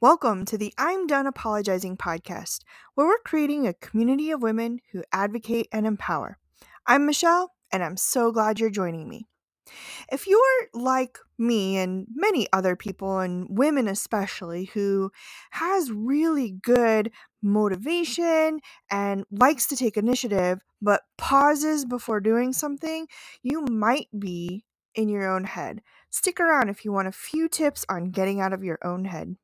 Welcome to the I'm Done Apologizing podcast, where we're creating a community of women who advocate and empower. I'm Michelle, and I'm so glad you're joining me. If you're like me and many other people, and women especially, who has really good motivation and likes to take initiative, but pauses before doing something, you might be in your own head. Stick around if you want a few tips on getting out of your own head.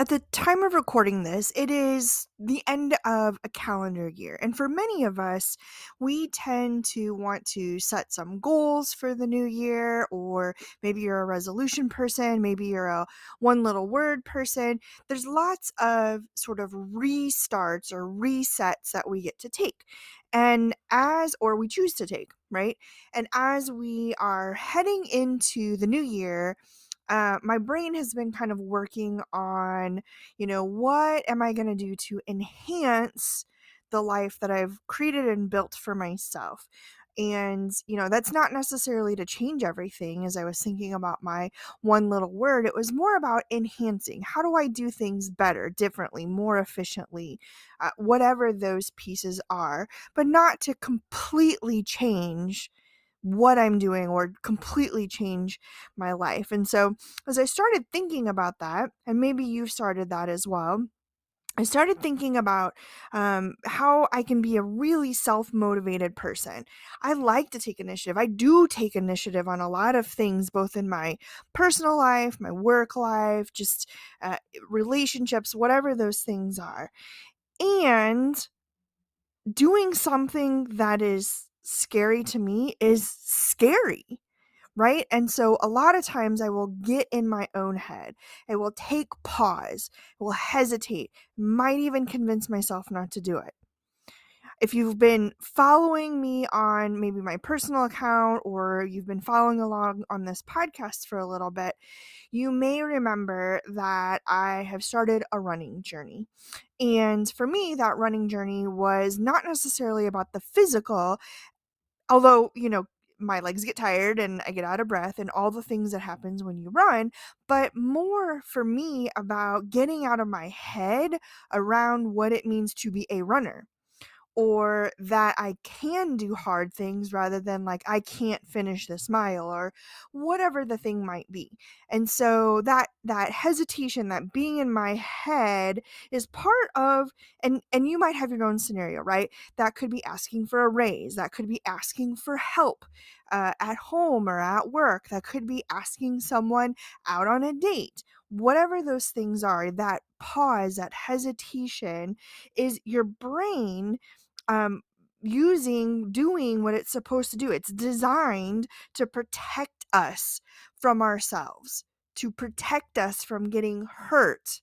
At the time of recording this, it is the end of a calendar year. And for many of us, we tend to want to set some goals for the new year, or maybe you're a resolution person, maybe you're a one little word person. There's lots of sort of restarts or resets that we get to take. And as, or we choose to take, right? And as we are heading into the new year, uh, my brain has been kind of working on, you know, what am I going to do to enhance the life that I've created and built for myself? And, you know, that's not necessarily to change everything as I was thinking about my one little word. It was more about enhancing. How do I do things better, differently, more efficiently, uh, whatever those pieces are, but not to completely change what I'm doing or completely change my life. And so, as I started thinking about that, and maybe you've started that as well, I started thinking about um, how I can be a really self motivated person. I like to take initiative. I do take initiative on a lot of things, both in my personal life, my work life, just uh, relationships, whatever those things are. And doing something that is scary to me is scary right? And so a lot of times I will get in my own head. I will take pause, I will hesitate, might even convince myself not to do it. If you've been following me on maybe my personal account or you've been following along on this podcast for a little bit, you may remember that I have started a running journey. And for me, that running journey was not necessarily about the physical although you know my legs get tired and I get out of breath and all the things that happens when you run, but more for me about getting out of my head around what it means to be a runner or that I can do hard things rather than like I can't finish this mile or whatever the thing might be. And so that that hesitation, that being in my head is part of and and you might have your own scenario, right? That could be asking for a raise, that could be asking for help uh, at home or at work, that could be asking someone out on a date whatever those things are, that pause, that hesitation is your brain um, using doing what it's supposed to do. It's designed to protect us from ourselves, to protect us from getting hurt.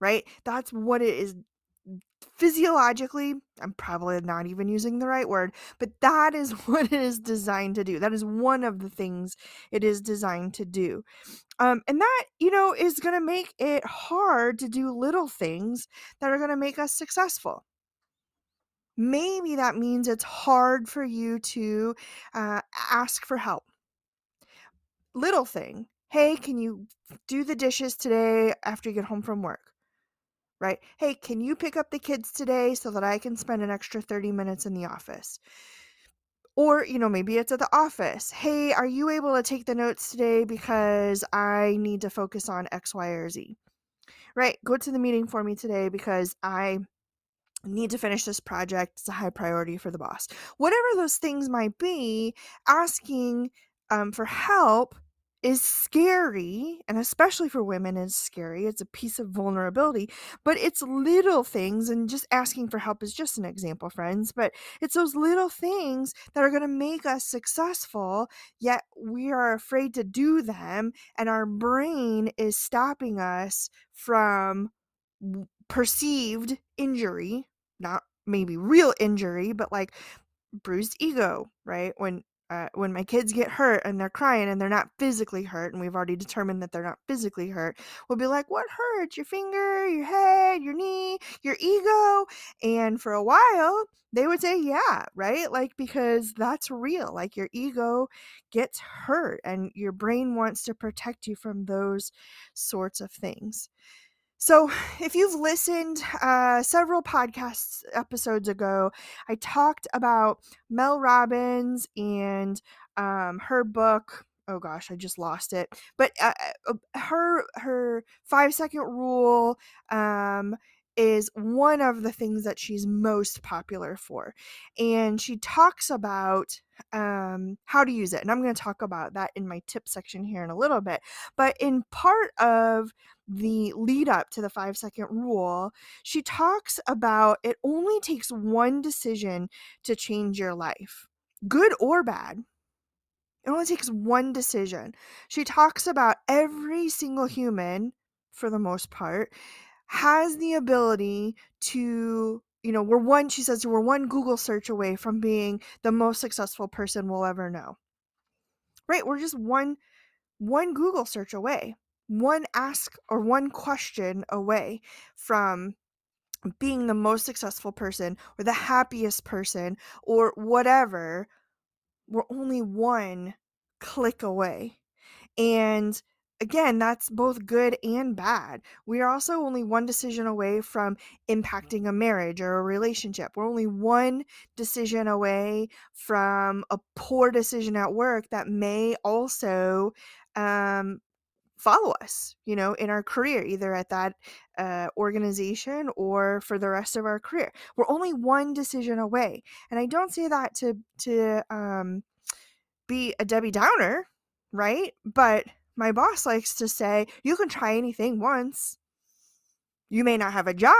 Right? That's what it is physiologically. I'm probably not even using the right word, but that is what it is designed to do. That is one of the things it is designed to do. Um, and that, you know, is going to make it hard to do little things that are going to make us successful maybe that means it's hard for you to uh, ask for help. Little thing, hey, can you do the dishes today after you get home from work? Right? Hey, can you pick up the kids today so that I can spend an extra 30 minutes in the office? Or, you know, maybe it's at the office. Hey, are you able to take the notes today because I need to focus on X, Y, or Z? Right? Go to the meeting for me today because I need to finish this project. It's a high priority for the boss. Whatever those things might be, asking um, for help is scary and especially for women is scary it's a piece of vulnerability but it's little things and just asking for help is just an example friends but it's those little things that are going to make us successful yet we are afraid to do them and our brain is stopping us from perceived injury not maybe real injury, but like bruised ego, right? When uh, when my kids get hurt and they're crying and they're not physically hurt, and we've already determined that they're not physically hurt, we'll be like, What hurts? Your finger, your head, your knee, your ego? And for a while, they would say, Yeah, right? Like, because that's real. Like, your ego gets hurt and your brain wants to protect you from those sorts of things. So, if you've listened uh, several podcasts episodes ago, I talked about Mel Robbins and um, her book. Oh gosh, I just lost it. But uh, uh her her five second rule um, is one of the things that she's most popular for, and she talks about um, how to use it. And I'm going to talk about that in my tip section here in a little bit. But in part of the lead up to the five second rule, she talks about it only takes one decision to change your life, good or bad. It only takes one decision. She talks about every single human, for the most part, has the ability to you know, we're one, she says, we're one Google search away from being the most successful person we'll ever know. Right? We're just one one Google search away, one ask or one question away from being the most successful person or the happiest person or whatever. We're only one click away. And again, that's both good and bad. We are also only one decision away from impacting a marriage or a relationship. We're only one decision away from a poor decision at work that may also um, follow us, you know, in our career, either at that uh, organization or for the rest of our career. We're only one decision away, and I don't say that to to um, be a Debbie Downer, right? But my boss likes to say, you can try anything once. You may not have a job,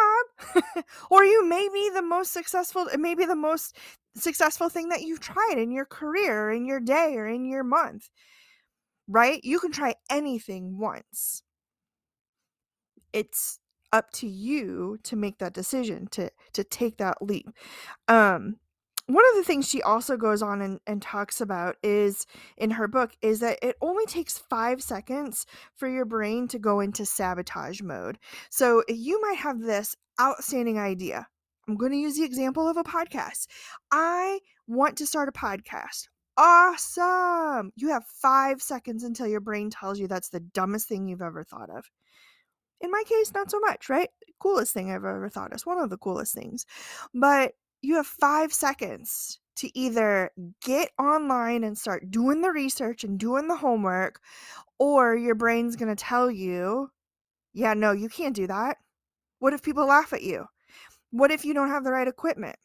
or you may be the most successful, it may be the most successful thing that you've tried in your career, in your day, or in your month. Right? You can try anything once. It's up to you to make that decision to to take that leap um one of the things she also goes on and, and talks about is in her book is that it only takes five seconds for your brain to go into sabotage mode. So you might have this outstanding idea. I'm going to use the example of a podcast. I want to start a podcast. Awesome. You have five seconds until your brain tells you that's the dumbest thing you've ever thought of. In my case, not so much, right? Coolest thing I've ever thought is one of the coolest things. But you have five seconds to either get online and start doing the research and doing the homework, or your brain's going to tell you, yeah, no, you can't do that. What if people laugh at you? What if you don't have the right equipment?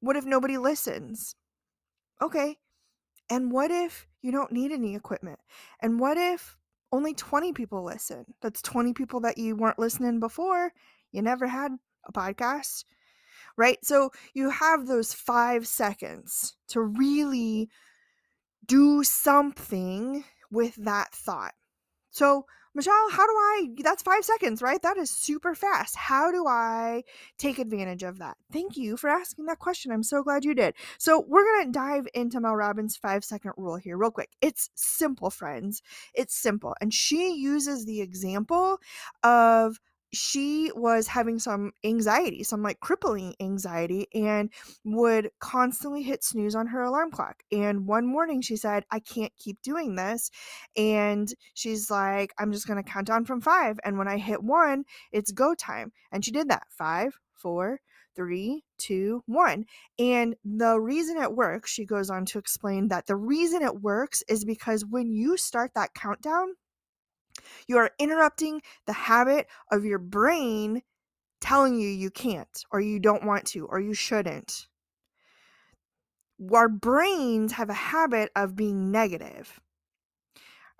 What if nobody listens? Okay. And what if you don't need any equipment? And what if only 20 people listen? That's 20 people that you weren't listening before. You never had a podcast right? So you have those five seconds to really do something with that thought. So Michelle, how do I? That's five seconds, right? That is super fast. How do I take advantage of that? Thank you for asking that question. I'm so glad you did. So, we're going to dive into Mel Robbins' five second rule here, real quick. It's simple, friends. It's simple. And she uses the example of she was having some anxiety, some like crippling anxiety, and would constantly hit snooze on her alarm clock. And one morning she said, I can't keep doing this. And she's like, I'm just going to count down from five. And when I hit one, it's go time. And she did that five, four, three, two, one. And the reason it works, she goes on to explain that the reason it works is because when you start that countdown, you are interrupting the habit of your brain telling you you can't, or you don't want to, or you shouldn't. Our brains have a habit of being negative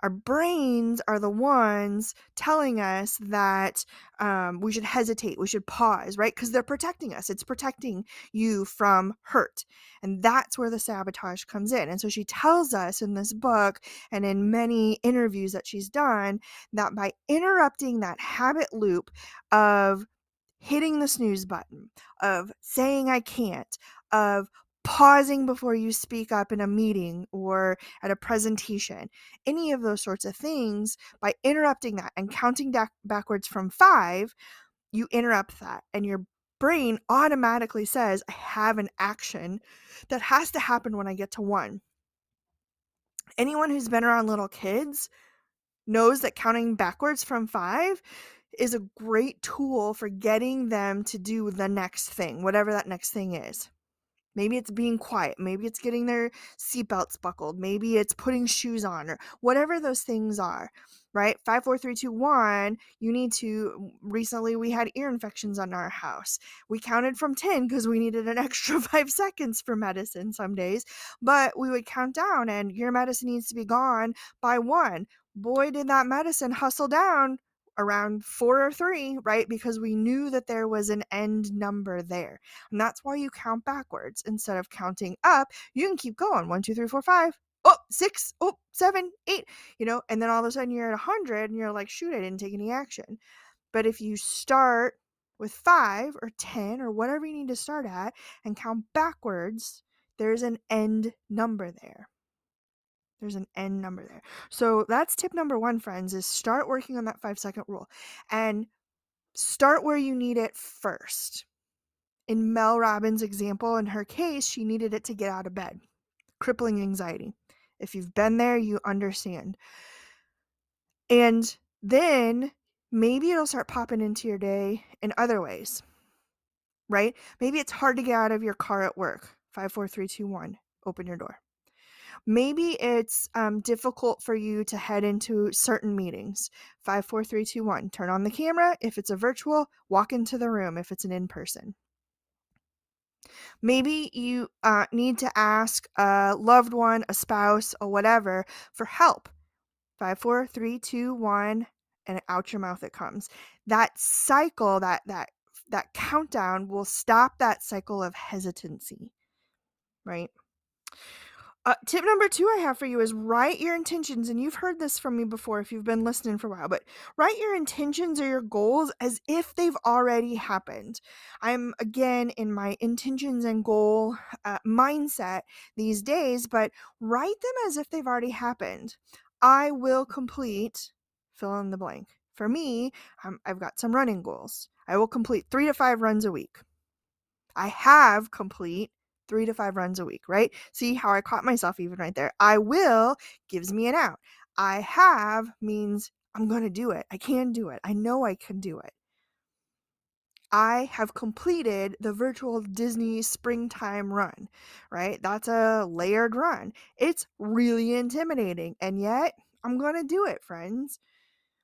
our brains are the ones telling us that um, we should hesitate, we should pause, right? Because they're protecting us. It's protecting you from hurt. And that's where the sabotage comes in. And so she tells us in this book and in many interviews that she's done that by interrupting that habit loop of hitting the snooze button, of saying I can't, of pausing before you speak up in a meeting or at a presentation, any of those sorts of things, by interrupting that and counting da- backwards from five, you interrupt that and your brain automatically says, I have an action that has to happen when I get to one. Anyone who's been around little kids knows that counting backwards from five is a great tool for getting them to do the next thing, whatever that next thing is. Maybe it's being quiet. Maybe it's getting their seatbelts buckled. Maybe it's putting shoes on or whatever those things are, right? Five, four, three, two, one. You need to. Recently, we had ear infections on our house. We counted from 10 because we needed an extra five seconds for medicine some days, but we would count down and your medicine needs to be gone by one. Boy, did that medicine hustle down around four or three, right? Because we knew that there was an end number there. And that's why you count backwards instead of counting up. You can keep going one, two, three, four, five. Oh, six, oh, seven, eight, you know, and then all of a sudden you're at 100 and you're like, shoot, I didn't take any action. But if you start with five or 10 or whatever you need to start at and count backwards, there's an end number there. There's an N number there. So that's tip number one, friends, is start working on that five second rule and start where you need it first. In Mel Robbins' example, in her case, she needed it to get out of bed. Crippling anxiety. If you've been there, you understand. And then maybe it'll start popping into your day in other ways, right? Maybe it's hard to get out of your car at work. Five, four, three, two, one. Open your door maybe it's um, difficult for you to head into certain meetings. Five, four, three, two, one. Turn on the camera. If it's a virtual, walk into the room if it's an in person. Maybe you uh, need to ask a loved one, a spouse, or whatever for help. Five, four, three, two, one, and out your mouth it comes. That cycle, that that that countdown will stop that cycle of hesitancy, right? Uh, tip number two I have for you is write your intentions. And you've heard this from me before if you've been listening for a while, but write your intentions or your goals as if they've already happened. I'm again in my intentions and goal uh, mindset these days, but write them as if they've already happened. I will complete fill in the blank. For me, I've got some running goals. I will complete three to five runs a week. I have complete three to five runs a week, right? See how I caught myself even right there. I will gives me an out. I have means I'm going to do it. I can do it. I know I can do it. I have completed the virtual Disney springtime run, right? That's a layered run. It's really intimidating, and yet I'm going to do it, friends,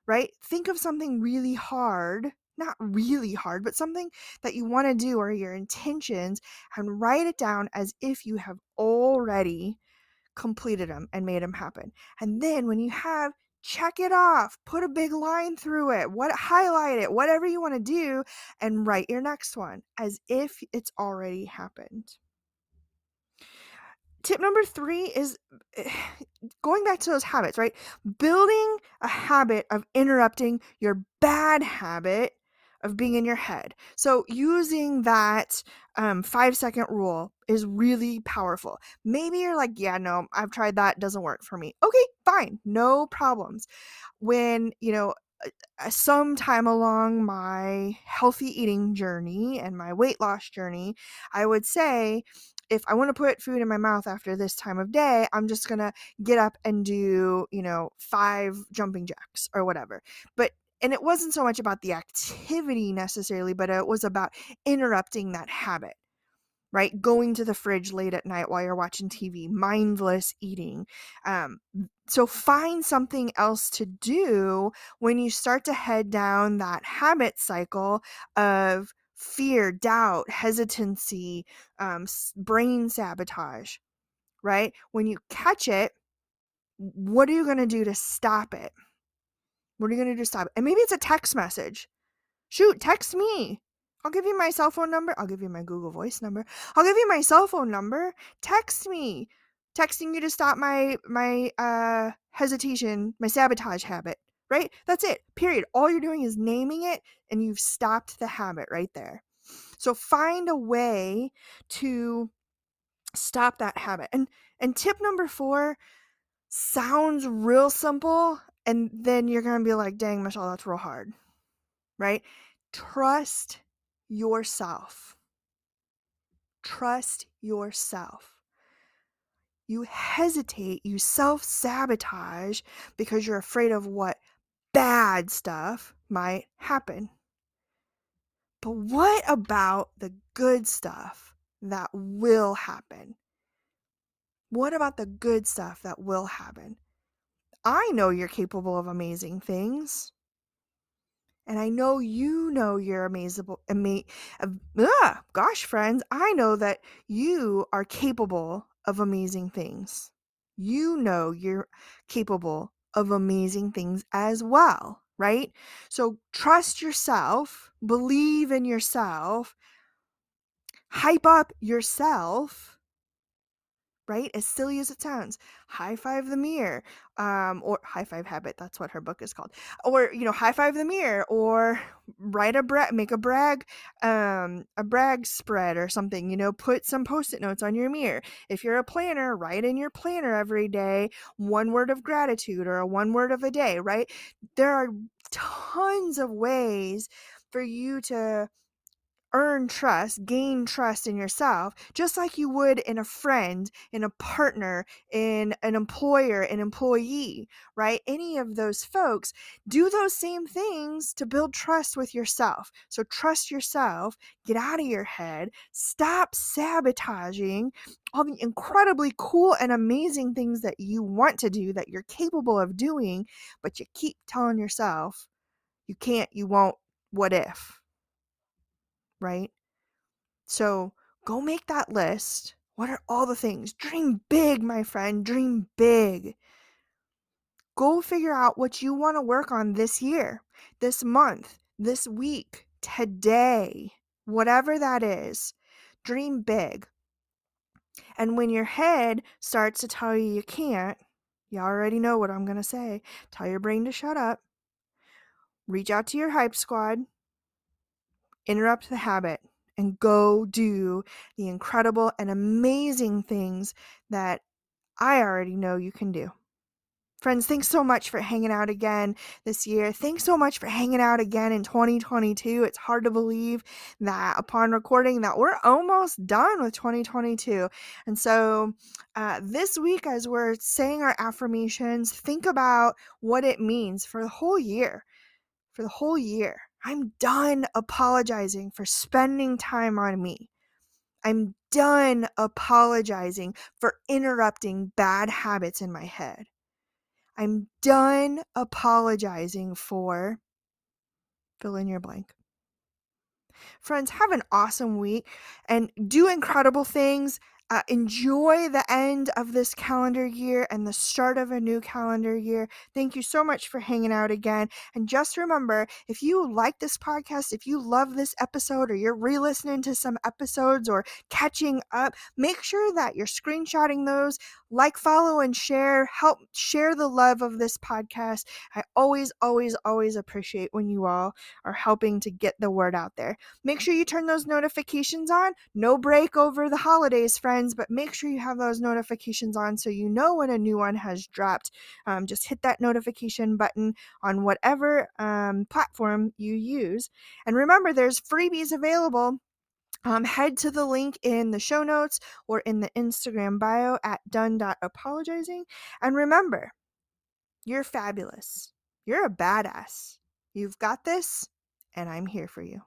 right? Think of something really hard not really hard, but something that you want to do or your intentions and write it down as if you have already completed them and made them happen. And then when you have check it off, put a big line through it, what highlight it, whatever you want to do and write your next one as if it's already happened. Tip number 3 is eh, going back to those habits, right? Building a habit of interrupting your bad habit of being in your head. So using that um, five second rule is really powerful. Maybe you're like, yeah, no, I've tried that, doesn't work for me. Okay, fine, no problems. When you know sometime along my healthy eating journey and my weight loss journey, I would say if I want to put food in my mouth after this time of day, I'm just going to get up and do, you know, five jumping jacks or whatever. But and it wasn't so much about the activity necessarily, but it was about interrupting that habit, right? Going to the fridge late at night while you're watching TV, mindless eating. Um, so find something else to do when you start to head down that habit cycle of fear, doubt, hesitancy, um, brain sabotage, right? When you catch it, what are you going to do to stop it? What are you to do? Stop. And maybe it's a text message. Shoot, text me. I'll give you my cell phone number. I'll give you my Google Voice number. I'll give you my cell phone number. Text me. Texting you to stop my my uh hesitation, my sabotage habit. Right? That's it. Period. All you're doing is naming it and you've stopped the habit right there. So find a way to stop that habit. And and tip number 4 sounds real simple and then you're going to be like, "Dang, Michelle, that's real hard." Right? Trust yourself. Trust yourself. You hesitate, you self sabotage because you're afraid of what bad stuff might happen. But what about the good stuff that will happen? What about the good stuff that will happen? I know you're capable of amazing things. And I know you know you're amazing. Ama- gosh, friends, I know that you are capable of amazing things. You know you're capable of amazing things as well, right? So trust yourself, believe in yourself, hype up yourself right? As silly as it sounds, high five the mirror, um, or high five habit. That's what her book is called. Or you know, high five the mirror, or write a brag, make a brag, um, a brag spread or something. You know, put some post-it notes on your mirror. If you're a planner, write in your planner every day one word of gratitude or a one word of a day. Right? There are tons of ways for you to earn trust, gain trust in yourself, just like you would in a friend, in a partner, in an employer, an employee, right? Any of those folks do those same things to build trust with yourself. So trust yourself, get out of your head, stop sabotaging all the incredibly cool and amazing things that you want to do, that you're capable of doing, but you keep telling yourself you can't, you won't, what if? Right? So go make that list. What are all the things? Dream big, my friend. Dream big. Go figure out what you want to work on this year, this month, this week, today, whatever that is. Dream big. And when your head starts to tell you you can't, you already know what I'm going to say. Tell your brain to shut up. Reach out to your hype squad interrupt the habit and go do the incredible and amazing things that I already know you can do. Friends, thanks so much for hanging out again this year. Thanks so much for hanging out again in 2022. It's hard to believe that upon recording that we're almost done with 2022. And so uh, this week, as we're saying our affirmations, think about what it means for the whole year. For the whole year. I'm done apologizing for spending time on me. I'm done apologizing for interrupting bad habits in my head. I'm done apologizing for fill in your blank. Friends, have an awesome week and do incredible things uh, enjoy the end of this calendar year and the start of a new calendar year. Thank you so much for hanging out again. And just remember if you like this podcast, if you love this episode, or you're re listening to some episodes or catching up, make sure that you're screenshotting those, like, follow, and share. Help share the love of this podcast. I always, always, always appreciate when you all are helping to get the word out there. Make sure you turn those notifications on. No break over the holidays, friends but make sure you have those notifications on so you know when a new one has dropped. Um, just hit that notification button on whatever um, platform you use. And remember, there's freebies available um, head to the link in the show notes or in the Instagram bio at done.apologizing. And remember, you're fabulous. You're a badass. You've got this, and I'm here for you.